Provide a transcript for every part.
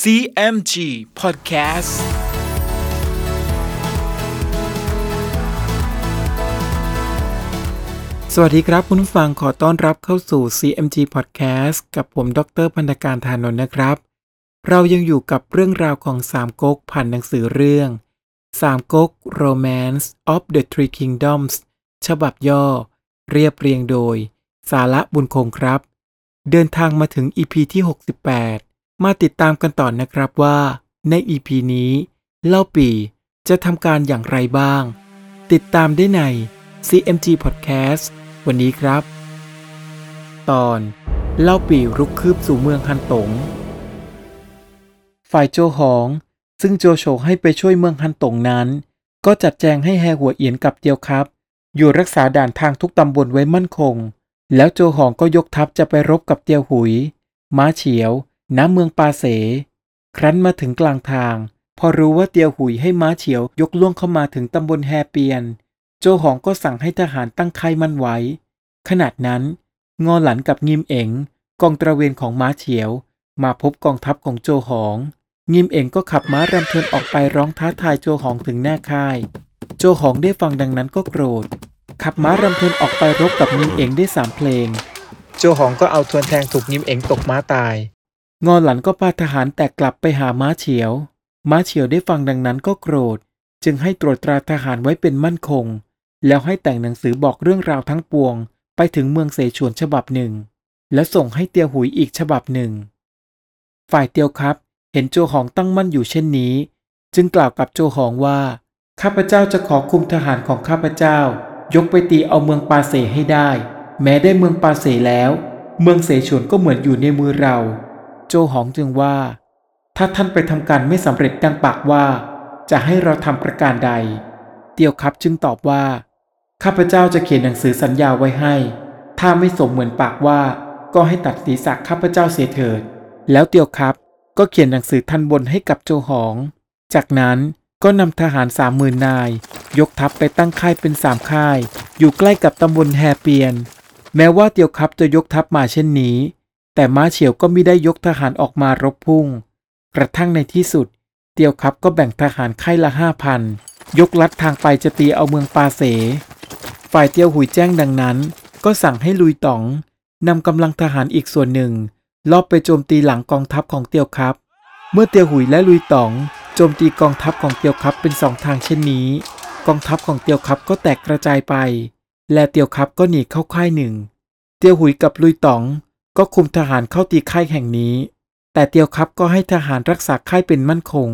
CMG Podcast สวัสดีครับคุณผู้ฟังขอต้อนรับเข้าสู่ CMG Podcast กับผมดรพันธการธานนท์นะครับ เรายังอยู่กับเรื่องราวของสามก๊กผ่านหนังสือเรื่องสามก๊ก Romance of the Three Kingdoms ฉบับย่อ เรียบเรียงโดย สาระบุญคงครับ เดินทางมาถึง EP ที่ 68 มาติดตามกันต่อนะครับว่า ใน EP นี้ เล่าปีจะทำการอย่างไรบ้าง ติดตามได้ใน CMG Podcast วันนี้ครับ ตอน เล่าปีรุกคืบสู่เมืองฮันตง ฝ่ายโจหอง ซึ่งโจโฉให้ไปช่วยเมืองฮันตงนั้น ก็จัดแจงให้แฮหัวเอียนกับเตียวครับ อยู่รักษาด่านทางทุกตำบลไว้มั่นคง แล้วโจหองก็ยกทัพจะไปรบกับเตียวหุย ม้าเฉียว น้ำเมืองปาเส ครั้นมาถึงกลางทาง พอรู้ว่าเตียวหุยให้ม้าเฉียวยกล่วงเข้ามาถึงตำบลแฮเปียน โจหองก็สั่งให้ทหารตั้งค่ายมั่นไว้ ขนาดนั้น งอหลันกับงิมเอ๋งกองตระเวนของม้าเฉียว มาพบกองทัพของโจหอง งิมเอ๋งก็ขับม้ารำเทินออกไปร้องท้าทายโจหองถึงหน้าค่าย โจหองได้ฟังดังนั้นก็โกรธ ขับม้ารำเทินออกไปรบกับงิมเอ๋งได้สามเพลง โจหองก็เอาทวนแทงถูกงิมเอ๋งตกม้าตาย งอหลันก็พาทหารแตกกลับไปหาม้าเฉียว ม้าเฉียวได้ฟังดังนั้นก็โกรธ จึงให้ตรวจตราทหารไว้เป็นมั่นคง แล้วให้แต่งหนังสือบอกเรื่องราวทั้งปวง ไปถึงเมืองเสฉวนฉบับหนึ่ง และส่งให้เตียวหุยอีกฉบับหนึ่ง ฝ่ายเตียวครับ เห็นโจหองตั้งมั่นอยู่เช่นนี้ จึงกล่าวกับโจหองว่า ข้าพเจ้าจะขอคุมทหารของข้าพเจ้า ยกไปตีเอาเมืองปาเสให้ได้ แม้ได้เมืองปาเสแล้ว เมืองเสฉวนก็เหมือนอยู่ในมือเรา โจหองจึงว่า ถ้าท่านไปทำการไม่สำเร็จดังปากว่า จะให้เราทำประการใด เตียวครับจึงตอบว่า ข้าพเจ้าจะเขียนหนังสือสัญญาไว้ให้ ถ้าไม่สมเหมือนปากว่า ก็ให้ตัดศีรษะข้าพเจ้าเสียเถิด แล้วเตียวครับก็เขียนหนังสือทันบนให้กับโจหอง จากนั้นก็นำทหารสามหมื่นนาย ยกทัพไปตั้งค่ายเป็นสามค่าย อยู่ใกล้กับตำบลแฮเปียน แม้ว่าเตียวครับจะยกทัพมาเช่นนี้ แต่ม้าเฉียวก็ไม่ได้ยกทหารออกมารบพุ่ง กระทั่งในที่สุด เตียวครับก็แบ่งทหารค่ายละห้าพันยกลัดทางไปจะตีเอาเมืองปาเส ฝ่ายเตียวหุยแจ้งดังนั้น ก็สั่งให้ลุยต๋องนำกำลังทหารอีกส่วนหนึ่ง ลอบไปโจมตีหลังกองทัพของเตียวครับ เมื่อเตียวหุยและลุยต๋องโจมตีกองทัพของเตียวครับเป็นสองทางเช่นนี้ กองทัพของเตียวครับก็แตกกระจายไป และเตียวครับก็หนีเข้าค่ายหนึ่ง เตียวหุยกับลุยต๋อง ก็คุมทหารเข้าตีค่ายแห่งนี้ แต่เตียวครับก็ให้ทหารรักษาค่ายเป็นมั่นคง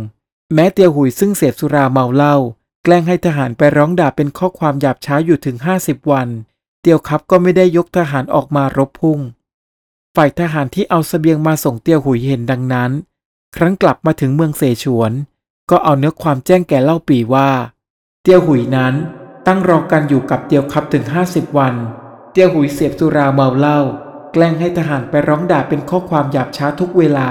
แม้เตียวหุยซึ่งเสพสุราเมาเหล้าแกล้งให้ทหารไปร้องด่าเป็นข้อความหยาบช้าอยู่ถึง 50 วัน เตียวครับก็ไม่ได้ยกทหารออกมารบพุ่ง ฝ่ายทหารที่เอาสเสบียงมาส่งเตียวหุยเห็นดังนั้น ครั้งกลับมาถึงเมืองเสฉวน ก็เอาเนื้อความแจ้งแก่เล่าปีว่า เตียวหุยนั้นตั้งรอกันอยู่กับเตียวครับถึง 50 วัน เตียวหุยเสพสุราเมาเหล้า แกล้งให้ทหารไปร้องด่าเป็นข้อความหยาบช้าทุกเวลา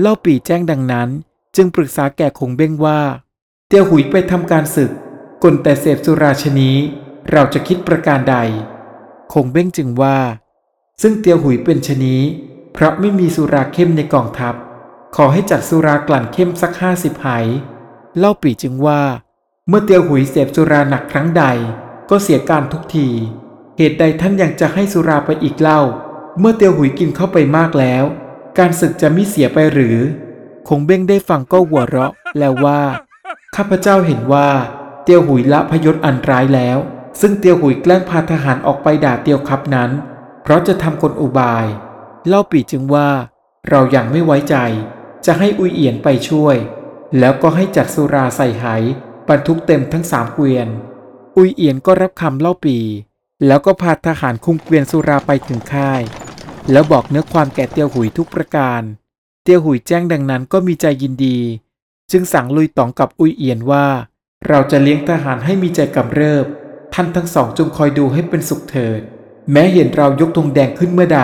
เล่าปีแจ้งดังนั้น จึงปรึกษาแก่คงเบ้งว่า เตียวหุยไปทำการศึกกลแต่เสพสุราชนี้ เราจะคิดประการใด คงเบ้งจึงว่า ซึ่งเตียวหุยเป็นชนี้ เพราะไม่มีสุราเข้มในกองทัพ ขอให้จัดสุรากลั่นเข้มสักห้าสิบไหเล่าปีจึงว่า เมื่อเตียวหุยเสพสุราหนักครั้งใด ก็เสียการทุกที เหตุใดท่านยังจะให้สุราไปอีกเล่า เมื่อเตียวหุยกินเข้าไปมากแล้ว การศึกจะม่เสียไปหรือ คงเบ้งได้ฟังก็หัวเราะแล้วว่าข้าพเจ้าเห็นว่า เตียวหุยละพยศอันร้ายแล้ว ซึ่งเตียวหุยแกล้งพาทหารออกไปด่าเตียวครับนั้น เพราะจะทำคนอุบาย เล่าปีจึงว่า เรายัางไม่ไว้ใจ จะให้อุยเอียนไปช่วย แล้วก็ให้จัดสุราใส่ไหบรรทุกเต็มทั้งสามเกวียน อุยเอียนก็รับคำเล่าปี แล้วก็พาทหารคุมเกวียนสุราไปถึงค่าย แล้วบอกเนื้อความแก่เตียวหุยทุกประการ เตียวหุยแจ้งดังนั้นก็มีใจยินดี จึงสั่งลุยต๋องกับอุยเอียนว่า เราจะเลี้ยงทหารให้มีใจกำเริบ ท่านทั้งสองจงคอยดูให้เป็นสุขเถิด แม้เห็นเรายกธงแดงขึ้นเมื่อใด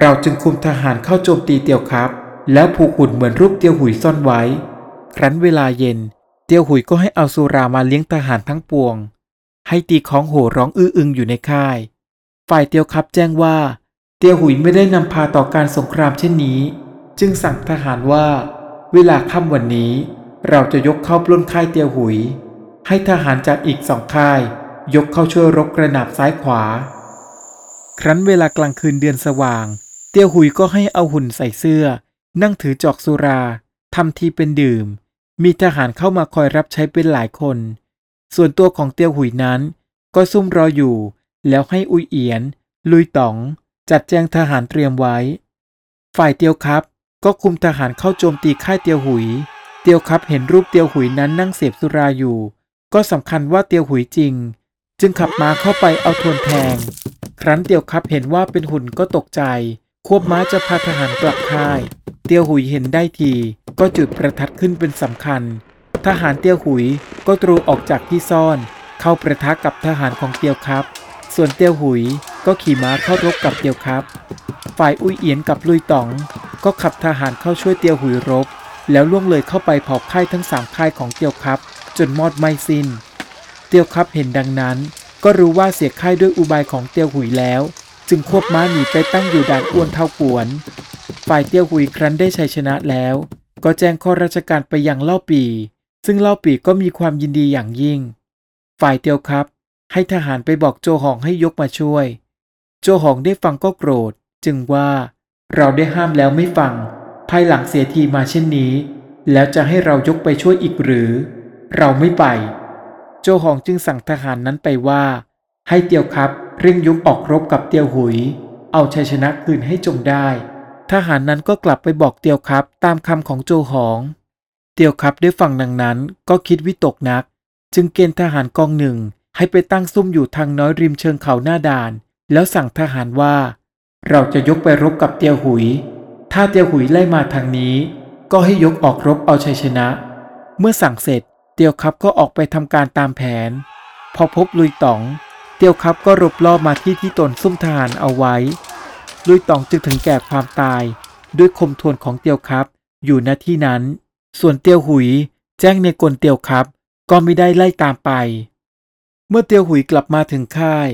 เราจึงคุมทหารเข้าโจมตีเตียวครับ แล้วผูกหุ่นเหมือนรูปเตียวหุยซ่อนไว้ ครั้นเวลาเย็น เตียวหุยก็ให้เอาสุรามาเลี้ยงทหารทั้งปวงให้ตีของโห่ร้องอื้ออึงอยู่ในค่าย ฝ่ายเตียวครับแจ้งว่า เตียวหุยไม่ได้นำพาต่อการสงครามเช่นนี้ จึงสั่งทหารว่า เวลาค่ำวันนี้ เราจะยกเข้าปล้นค่ายเตียวหุย ให้ทหารจากอีกสองค่าย ยกเข้าช่วยรบกระหนาบซ้ายขวา ครั้นเวลากลางคืนเดือนสว่าง เตียวหุยก็ให้เอาหุ่นใส่เสื้อ นั่งถือจอกสุราทำทีเป็นดื่ม มีทหารเข้ามาคอยรับใช้เป็นหลายคน ส่วนตัวของเตียวหุยนั้น ก็ซุ่มรออยู่ แล้วให้อุยเอียน ลุยต๋อง จัดแจงทหารเตรียมไว้ ฝ่ายเตียวครับ ก็คุมทหารเข้าโจมตีค่ายเตียวหุย เตียวครับเห็นรูปเตียวหุยนั้นนั่งเสพสุราอยู่ ก็สำคัญว่าเตียวหุยจริง จึงขับม้าเข้าไปเอาทวนแทง ครั้นเตียวครับเห็นว่าเป็นหุ่นก็ตกใจ ควบม้าจะพาทหารกลับค่าย เตียวหุยเห็นได้ที ก็จุดประทัดขึ้นเป็นสำคัญ ทหารเตียวหุยก็ตรูออกจากที่ซ่อน เข้าประทะกับทหารของเตียวครับ ส่วนเตียวหุย ก็ขี่ม้าเข้ารบกับเตียวครับ ฝ่ายอุยเอียนกับลุยต๋อง ก็ขับทหารเข้าช่วยเตียวหุยรบ แล้วล่วงเลยเข้าไปเผาค่ายทั้งสามค่ายของเตียวครับ จนมอดไม้สิ้น เตียวครับเห็นดังนั้น ก็รู้ว่าเสียค่ายด้วยอุบายของเตียวหุยแล้ว จึงควบม้าหนีไปตั้งอยู่ด่านอ้วนเท่ากวน ฝ่ายเตียวหุยครั้นได้ชัยชนะแล้ว ก็แจ้งข้อราชการไปยังเล่าปี ซึ่งเล่าปีก็มีความยินดีอย่างยิ่ง ฝ่ายเตียวครับให้ทหารไปบอกโจหองให้ยกมาช่วย โจหองได้ฟังก็โกรธ จึงว่าเราได้ห้ามแล้วไม่ฟัง ภายหลังเสียทีมาเช่นนี้ แล้วจะให้เรายกไปช่วยอีกหรือ เราไม่ไป โจหองจึงสั่งทหารนั้นไปว่า ให้เตียวครับเร่งยกออกรบกับเตียวหุย เอาชัยชนะคืนให้จงได้ ทหารนั้นก็กลับไปบอกเตียวครับตามคำของโจหอง เตียวครับได้ฟังดังนั้นก็คิดวิตกนัก จึงเกณฑ์ทหารกองหนึ่งให้ไปตั้งซุ่มอยู่ทางน้อยริมเชิงเขาหน้าด่าน แล้วสั่งทหารว่า เราจะยกไปรบกับเตียวหุย ถ้าเตียวหุยไล่มาทางนี้ ก็ให้ยกออกรบเอาชัยชนะ เมื่อสั่งเสร็จเตียวครับก็ออกไปทำการตามแผน พอพบลุยต๋อง เตียวครับก็รบล่อบมาที่ที่ตนซุ่มทหารเอาไว้ ลุยต๋องจึงถึงแก่ความตาย ด้วยคมทวนของเตียวครับ อยู่ณที่นั้น ส่วนเตียวหุยแจ้งในกลเตียวครับ ก็ไม่ได้ไล่ตามไป เมื่อเตียวหุยกลับมาถึงค่าย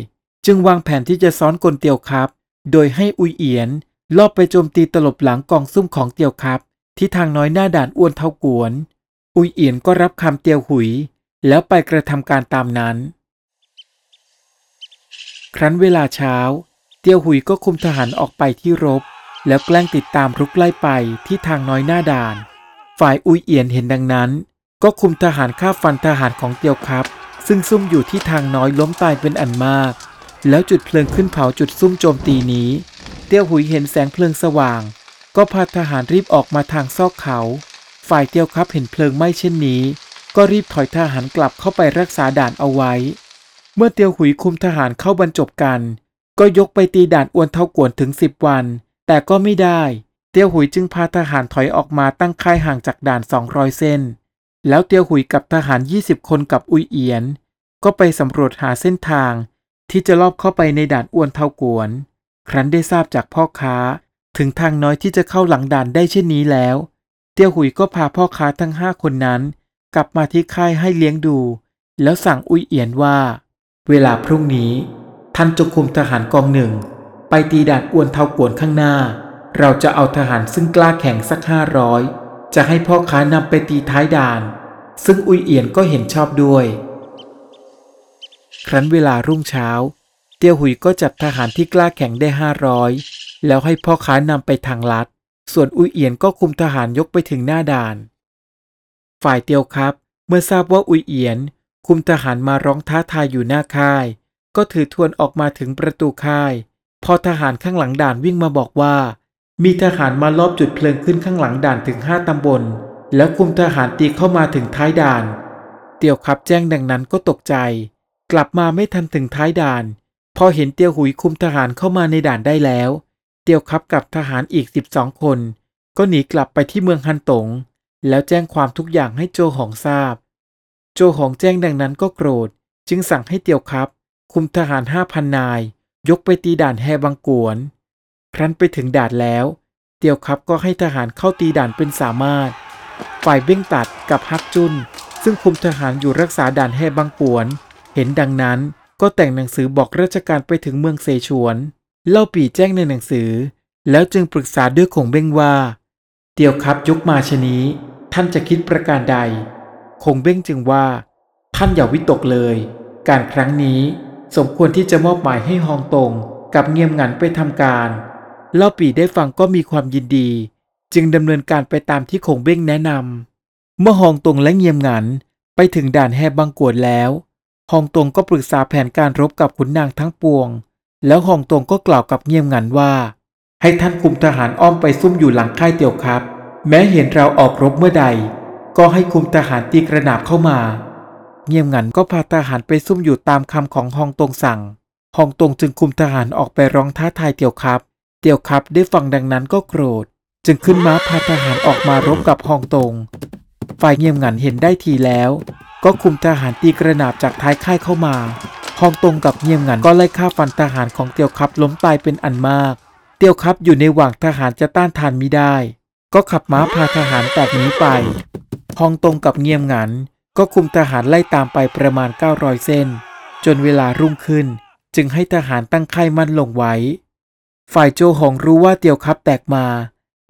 จึงวางแผนที่จะซ้อนกลเตียวครับ โดยให้อุยเอียนลอบไปโจมตีตลบหลังกองซุ่มของเตียวครับ ที่ทางน้อยหน้าด่านอ้วนเท่ากวน อุยเอียนก็รับคำเตียวหุย แล้วไปกระทำการตามนั้น ครั้นเวลาเช้า เตียวหุยก็คุมทหารออกไปที่รบ แล้วแกล้งติดตามรุกไล่ไปที่ทางน้อยหน้าด่าน ฝ่ายอุยเอียนเห็นดังนั้น ก็คุมทหารฆ่าฟันทหารของเตียวครับ ซึ่งซุ่มอยู่ที่ทางน้อยล้มตายเป็นอันมาก แล้วจุดเพลิงขึ้นเผาจุดซุ่มโจมตีนี้ เตียวหุยเห็นแสงเพลิงสว่าง ก็พาทหารรีบออกมาทางซอกเขา ฝ่ายเตียวครับเห็นเพลิงไหม้เช่นนี้ ก็รีบถอยทหารกลับเข้าไปรักษาด่านเอาไว้ เมื่อเตียวหุยคุมทหารเข้าบรรจบกัน ก็ยกไปตีด่านอวนเท่ากวนถึงสิบวัน แต่ก็ไม่ได้ เตียวหุยจึงพาทหารถอยออกมาตั้งค่ายห่างจากด่าน200เส้น แล้วเตียวหุยกับทหาร 20 คนกับอุยเอียน ก็ไปสำรวจหาเส้นทาง ที่จะลอบเข้าไปในด่านอ้วนเท่ากวน ครั้นได้ทราบจากพ่อค้าถึงทางน้อยที่จะเข้าหลังด่านได้เช่นนี้แล้ว เตี้ยวหุยก็พาพ่อค้าทั้งห้าคนนั้น กลับมาที่ค่ายให้เลี้ยงดู แล้วสั่งอุยเอียนว่า เวลาพรุ่งนี้ ท่านจงคุมทหารกองหนึ่ง ไปตีด่านอ้วนเท่ากวนข้างหน้า เราจะเอาทหารซึ่งกล้าแข่งสักห้าร้อยจะให้พ่อค้านำไปตีท้ายด่าน ซึ่งอุยเอียนก็เห็นชอบด้วย ครั้นเวลารุ่งเช้า เตียวหุยก็จัดทหารที่กล้าแข่งได้ห้าร้อยแล้วให้พ่อค้านำไปทางลัด ส่วนอุยเอียนก็คุมทหารยกไปถึงหน้าด่าน ฝ่ายเตียวครับ เมื่อทราบว่าอุยเอียน คุมทหารมาร้องท้าทายอยู่หน้าค่าย ก็ถือทวนออกมาถึงประตูค่าย พอทหารข้างหลังด่านวิ่งมาบอกว่า มีทหารมาลอบจุดเพลิงขึ้นข้างหลังด่านถึงห้าตำบล แล้วคุมทหารตีเข้ามาถึงท้ายด่าน เตียวครับแจ้งดังนั้นก็ตกใจ กลับมาไม่ทันถึงท้ายด่าน พอเห็นเตียวหุยคุมทหารเข้ามาในด่านได้แล้ว เตียวครับกับทหารอีก 12 คน ก็หนีกลับไปที่เมืองฮันตง แล้วแจ้งความทุกอย่างให้โจหองทราบ โจหองแจ้งดังนั้นก็โกรธ จึงสั่งให้เตียวครับ คุมทหารห้าพันนาย ยกไปตีด่านแฮบังกวน ครั้นไปถึงด่านแล้ว เตียวครับก็ให้ทหารเข้าตีด่านเป็นสามารถ ฝ่ายเบ้งตัดกับฮักจุนซึ่งคุมทหารอยู่รักษาด่านแฮบังกวน เห็นดังนั้นก็แต่งหนังสือบอกราชการไปถึงเมืองเซชวน เล่าปีแจ้งในหนังสือ แล้วจึงปรึกษาด้วยคงเบ้งว่า เตียวครับยุกมาชนี้ ท่านจะคิดประการใด คงเบ้งจึงว่า ท่านอย่าวิตกเลย การครั้งนี้สมควรที่จะมอบหมายให้ฮองตงกับเงียมงันไปทำการ เล่าปีได้ฟังก็มีความยินดี จึงดำเนินการไปตามที่คงเบ้งแนะนำเมื่อฮองตงและเงียมงันไปถึงด่านแฮบังกวดแล้ว ฮองตงก็ปรึกษาแผนการรบกับขุนนางทั้งปวง แล้วฮองตงก็กล่าวกับเงียมหงันว่า ให้ท่านคุมทหารอ้อมไปซุ่มอยู่หลังค่ายเตียวครับ แม้เห็นเราออกรบเมื่อใด ก็ให้คุมทหารตีกระหนาบเข้ามา เงียมหงันก็พาทหารไปซุ่มอยู่ตามคำของฮองตงสั่งฮองตงจึงคุมทหารออกไปร้องท้าทายเตียวครับ เตียวครับได้ฟังดังนั้นก็โกรธ จึงขึ้นม้าพาทหารออกมารบกับฮองตง ฝ่ายเงียมหงันเห็นได้ทีแล้ว ก็คุมทหารตีกระนาบจากท้ายค่ายเข้ามาฮองตงกับเงียมหงันก็ไล่ฆ่าฟันทหารของเตียวครับล้มตายเป็นอันมาก เตียวครับอยู่ในหว่างทหารจะต้านทานมิได้ ก็ขับม้าพาทหารแตกหนีไปฮองตงกับเงียมหงัน ก็คุมทหารไล่ตามไปประมาณ 900 เส้น จนเวลารุ่งขึ้น จึงให้ทหารตั้งค่ายมั่นลงไว้ ฝ่ายโจหงรู้ว่าเตียวครับแตกมา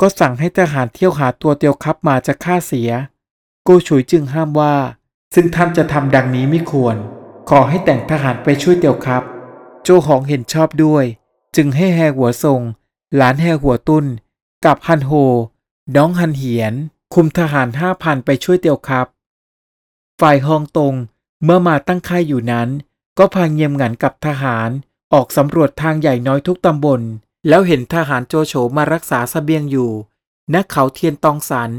ก็สั่งให้ทหารเที่ยวหาตัวเตียวครับมาจะฆ่าเสีย โกฉุยจึงห้ามว่า ซึ่งท่านจะทำดังนี้ไม่ควร ขอให้แต่งทหารไปช่วยเตียวครับ โจหงเห็นชอบด้วย จึงให้แฮหัวทรง หลานแฮหัวตุ้น กับฮันโฮ น้องฮันเหียน คุมทหารห้าพันไปช่วยเตียวครับ ฝ่ายฮองตงเมื่อมาตั้งค่ายอยู่นั้น ก็พาเงียมหงันกับทหารออกสำรวจทางใหญ่น้อยทุกตำบล แล้วเห็นทหารโจโฉมารักษาสเสบียงอยู่ณเขาเทียนตองสัน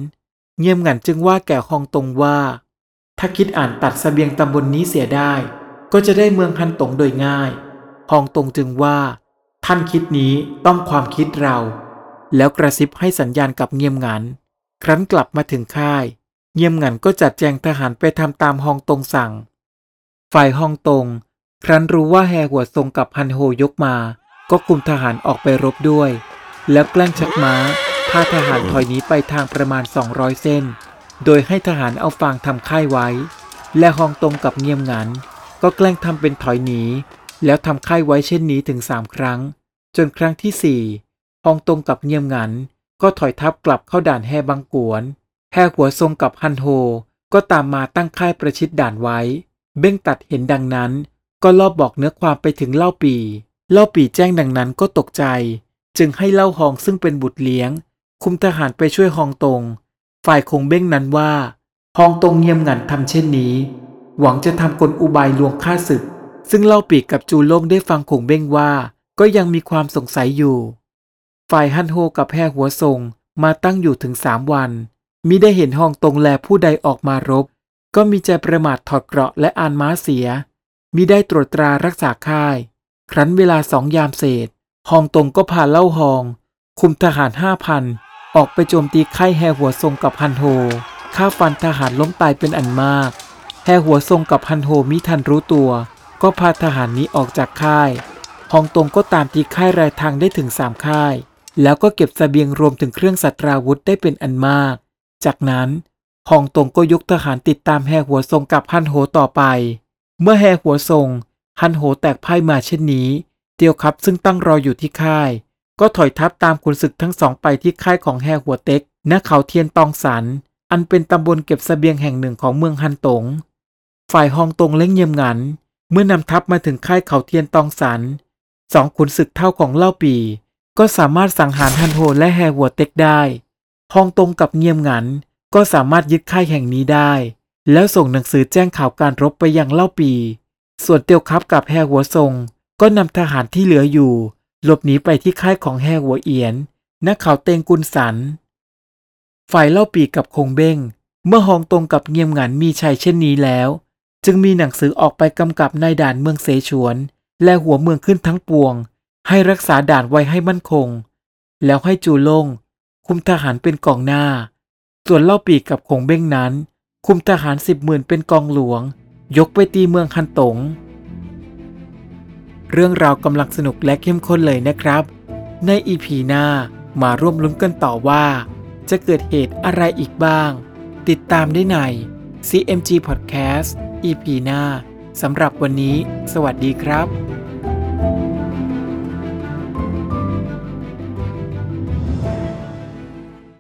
เงียมหงันจึงว่าแก่ฮองตงว่า ถ้าคิดอ่านตัดสเสบียงตำบลนนี้เสียได้ ก็จะได้เมืองฮันตงโดยง่ายฮองตงจึงว่า ท่านคิดนี้ต้องความคิดเรา แล้วกระซิบให้สัญญาณกับเงียมหงัน ครั้นกลับมาถึงค่าย เงียมหงันก็จัดแจงทหารไปทำตามฮองตงสั่ง ฝ่ายฮองตง ครั้นรู้ว่าแฮหัวทรงกับฮันโฮยกมา ก็คุมทหารออกไปรบด้วย แล้วแกล้งชักม้าพาทหารถอยหนีไปทางประมาณ 200 เส้น โดยให้ทหารเอาฟางทำค่ายไว้ และฮองตงกับเงียมงัน ก็แกล้งทำเป็นถอยหนี แล้วทำค่ายไว้เช่นนี้ถึงสามครั้ง จนครั้งที่สี่ฮองตงกับเงียมงัน ก็ถอยทัพกลับเข้าด่านแฮบังกวน แฮหัวทรงกับฮันโฮ ก็ตามมาตั้งค่ายประชิดด่านไว้ เบ้งตัดเห็นดังนั้น ก็ลอบบอกเนื้อความไปถึงเล่าปีเล่าปีแจ้งดังนั้นก็ตกใจ จึงให้เล่าฮองซึ่งเป็นบุตรเลี้ยง คุมทหารไปช่วยฮองตง ฝ่ายคงเบ้งนั้นว่าฮองตงเงียมงันทำเช่นนี้ หวังจะทำกลอุบายลวงฆ่าศึก ซึ่งเล่าปีกับจูโล่งได้ฟังคงเบ้งว่า ก็ยังมีความสงสัยอยู่ ฝ่ายฮันโฮกับแพรหัวทรงมาตั้งอยู่ถึงสามวันมิได้เห็นฮองตงแลผู้ใดออกมารบ ก็มีใจประมาทถอดเกราะและอ่านม้าเสียมิได้ตรวจตรารักษาค่าย ครั้นเวลาสองยามเศษฮองตงก็พาเล่าฮอง คุมทหารห้าพัน ออกไปโจมตีค่ายแฮหัวทรงกับฮันโฮฆ่าฟันทหารล้มตายเป็นอันมาก แฮหัวทรงกับฮันโฮมิทันรู้ตัว ก็พาทหารนี้ออกจากค่ายฮองตงก็ตามตีค่ายรายทางได้ถึงสามค่าย แล้วก็เก็บสเสบียงรวมถึงเครื่องสัตราวุธได้เป็นอันมาก จากนั้นฮองตงก็ยกทหารติดตามแฮหัวทรงกับฮันโฮต่อไป เมื่อแฮหัวทรงฮันโฮแตกพ่ายมาเช่นนี้ เตียวครับซึ่งตั้งรออยู่ที่ค่าย ก็ถอยทัพตามขุนศึกทั้งสองไปที่ค่ายของแฮหัวเต็กณเขาเทียนตองสัน อันเป็นตำบลเก็บสเสบียงแห่งหนึ่งของเมืองฮันตง ฝ่ายฮองตงเล้งเยี่ยมหงัน เมื่อนำทัพมาถึงค่ายเขาเทียนตองสันสองขุนศึกเท่าของเล่าปี ก็สามารถสังหารฮันโฮและแฮหัวเต็กได้ฮองตงกับเงียมหงันก็สามารถยึดค่ายแห่งนี้ได้ แล้วส่งหนังสือแจ้งข่าวการรบไปยังเล่าปี ส่วนเตียวครับกับแฮหัวทรงก็นำทหารที่เหลืออยู่ หลบหนีไปที่ค่ายของแฮหัวเอียนณเขาเตงกุนสัน ฝ่ายเล่าปีกับคงเบ้ง เมื่อฮองตรงกับเงียมหงันมีชัยเช่นนี้แล้ว จึงมีหนังสือออกไปกำกับนายด่านเมืองเสฉวน และหัวเมืองขึ้นทั้งปวง ให้รักษาด่านไว้ให้มั่นคง แล้วให้จูลง คุมทหารเป็นกองหน้า ส่วนเล่าปีกับคงเบ้งนั้น คุมทหารสิบหมื่นเป็นกองหลวง ยกไปตีเมืองฮันตง เรื่องราวกำลังสนุกและเข้มข้นเลยนะครับ ในอีพีหน้ามาร่วมลุ้นกันต่อว่า จะเกิดเหตุอะไรอีกบ้าง ติดตามได้ใน CMG Podcast EP หน้าสำหรับวันนี้ สวัสดีครับ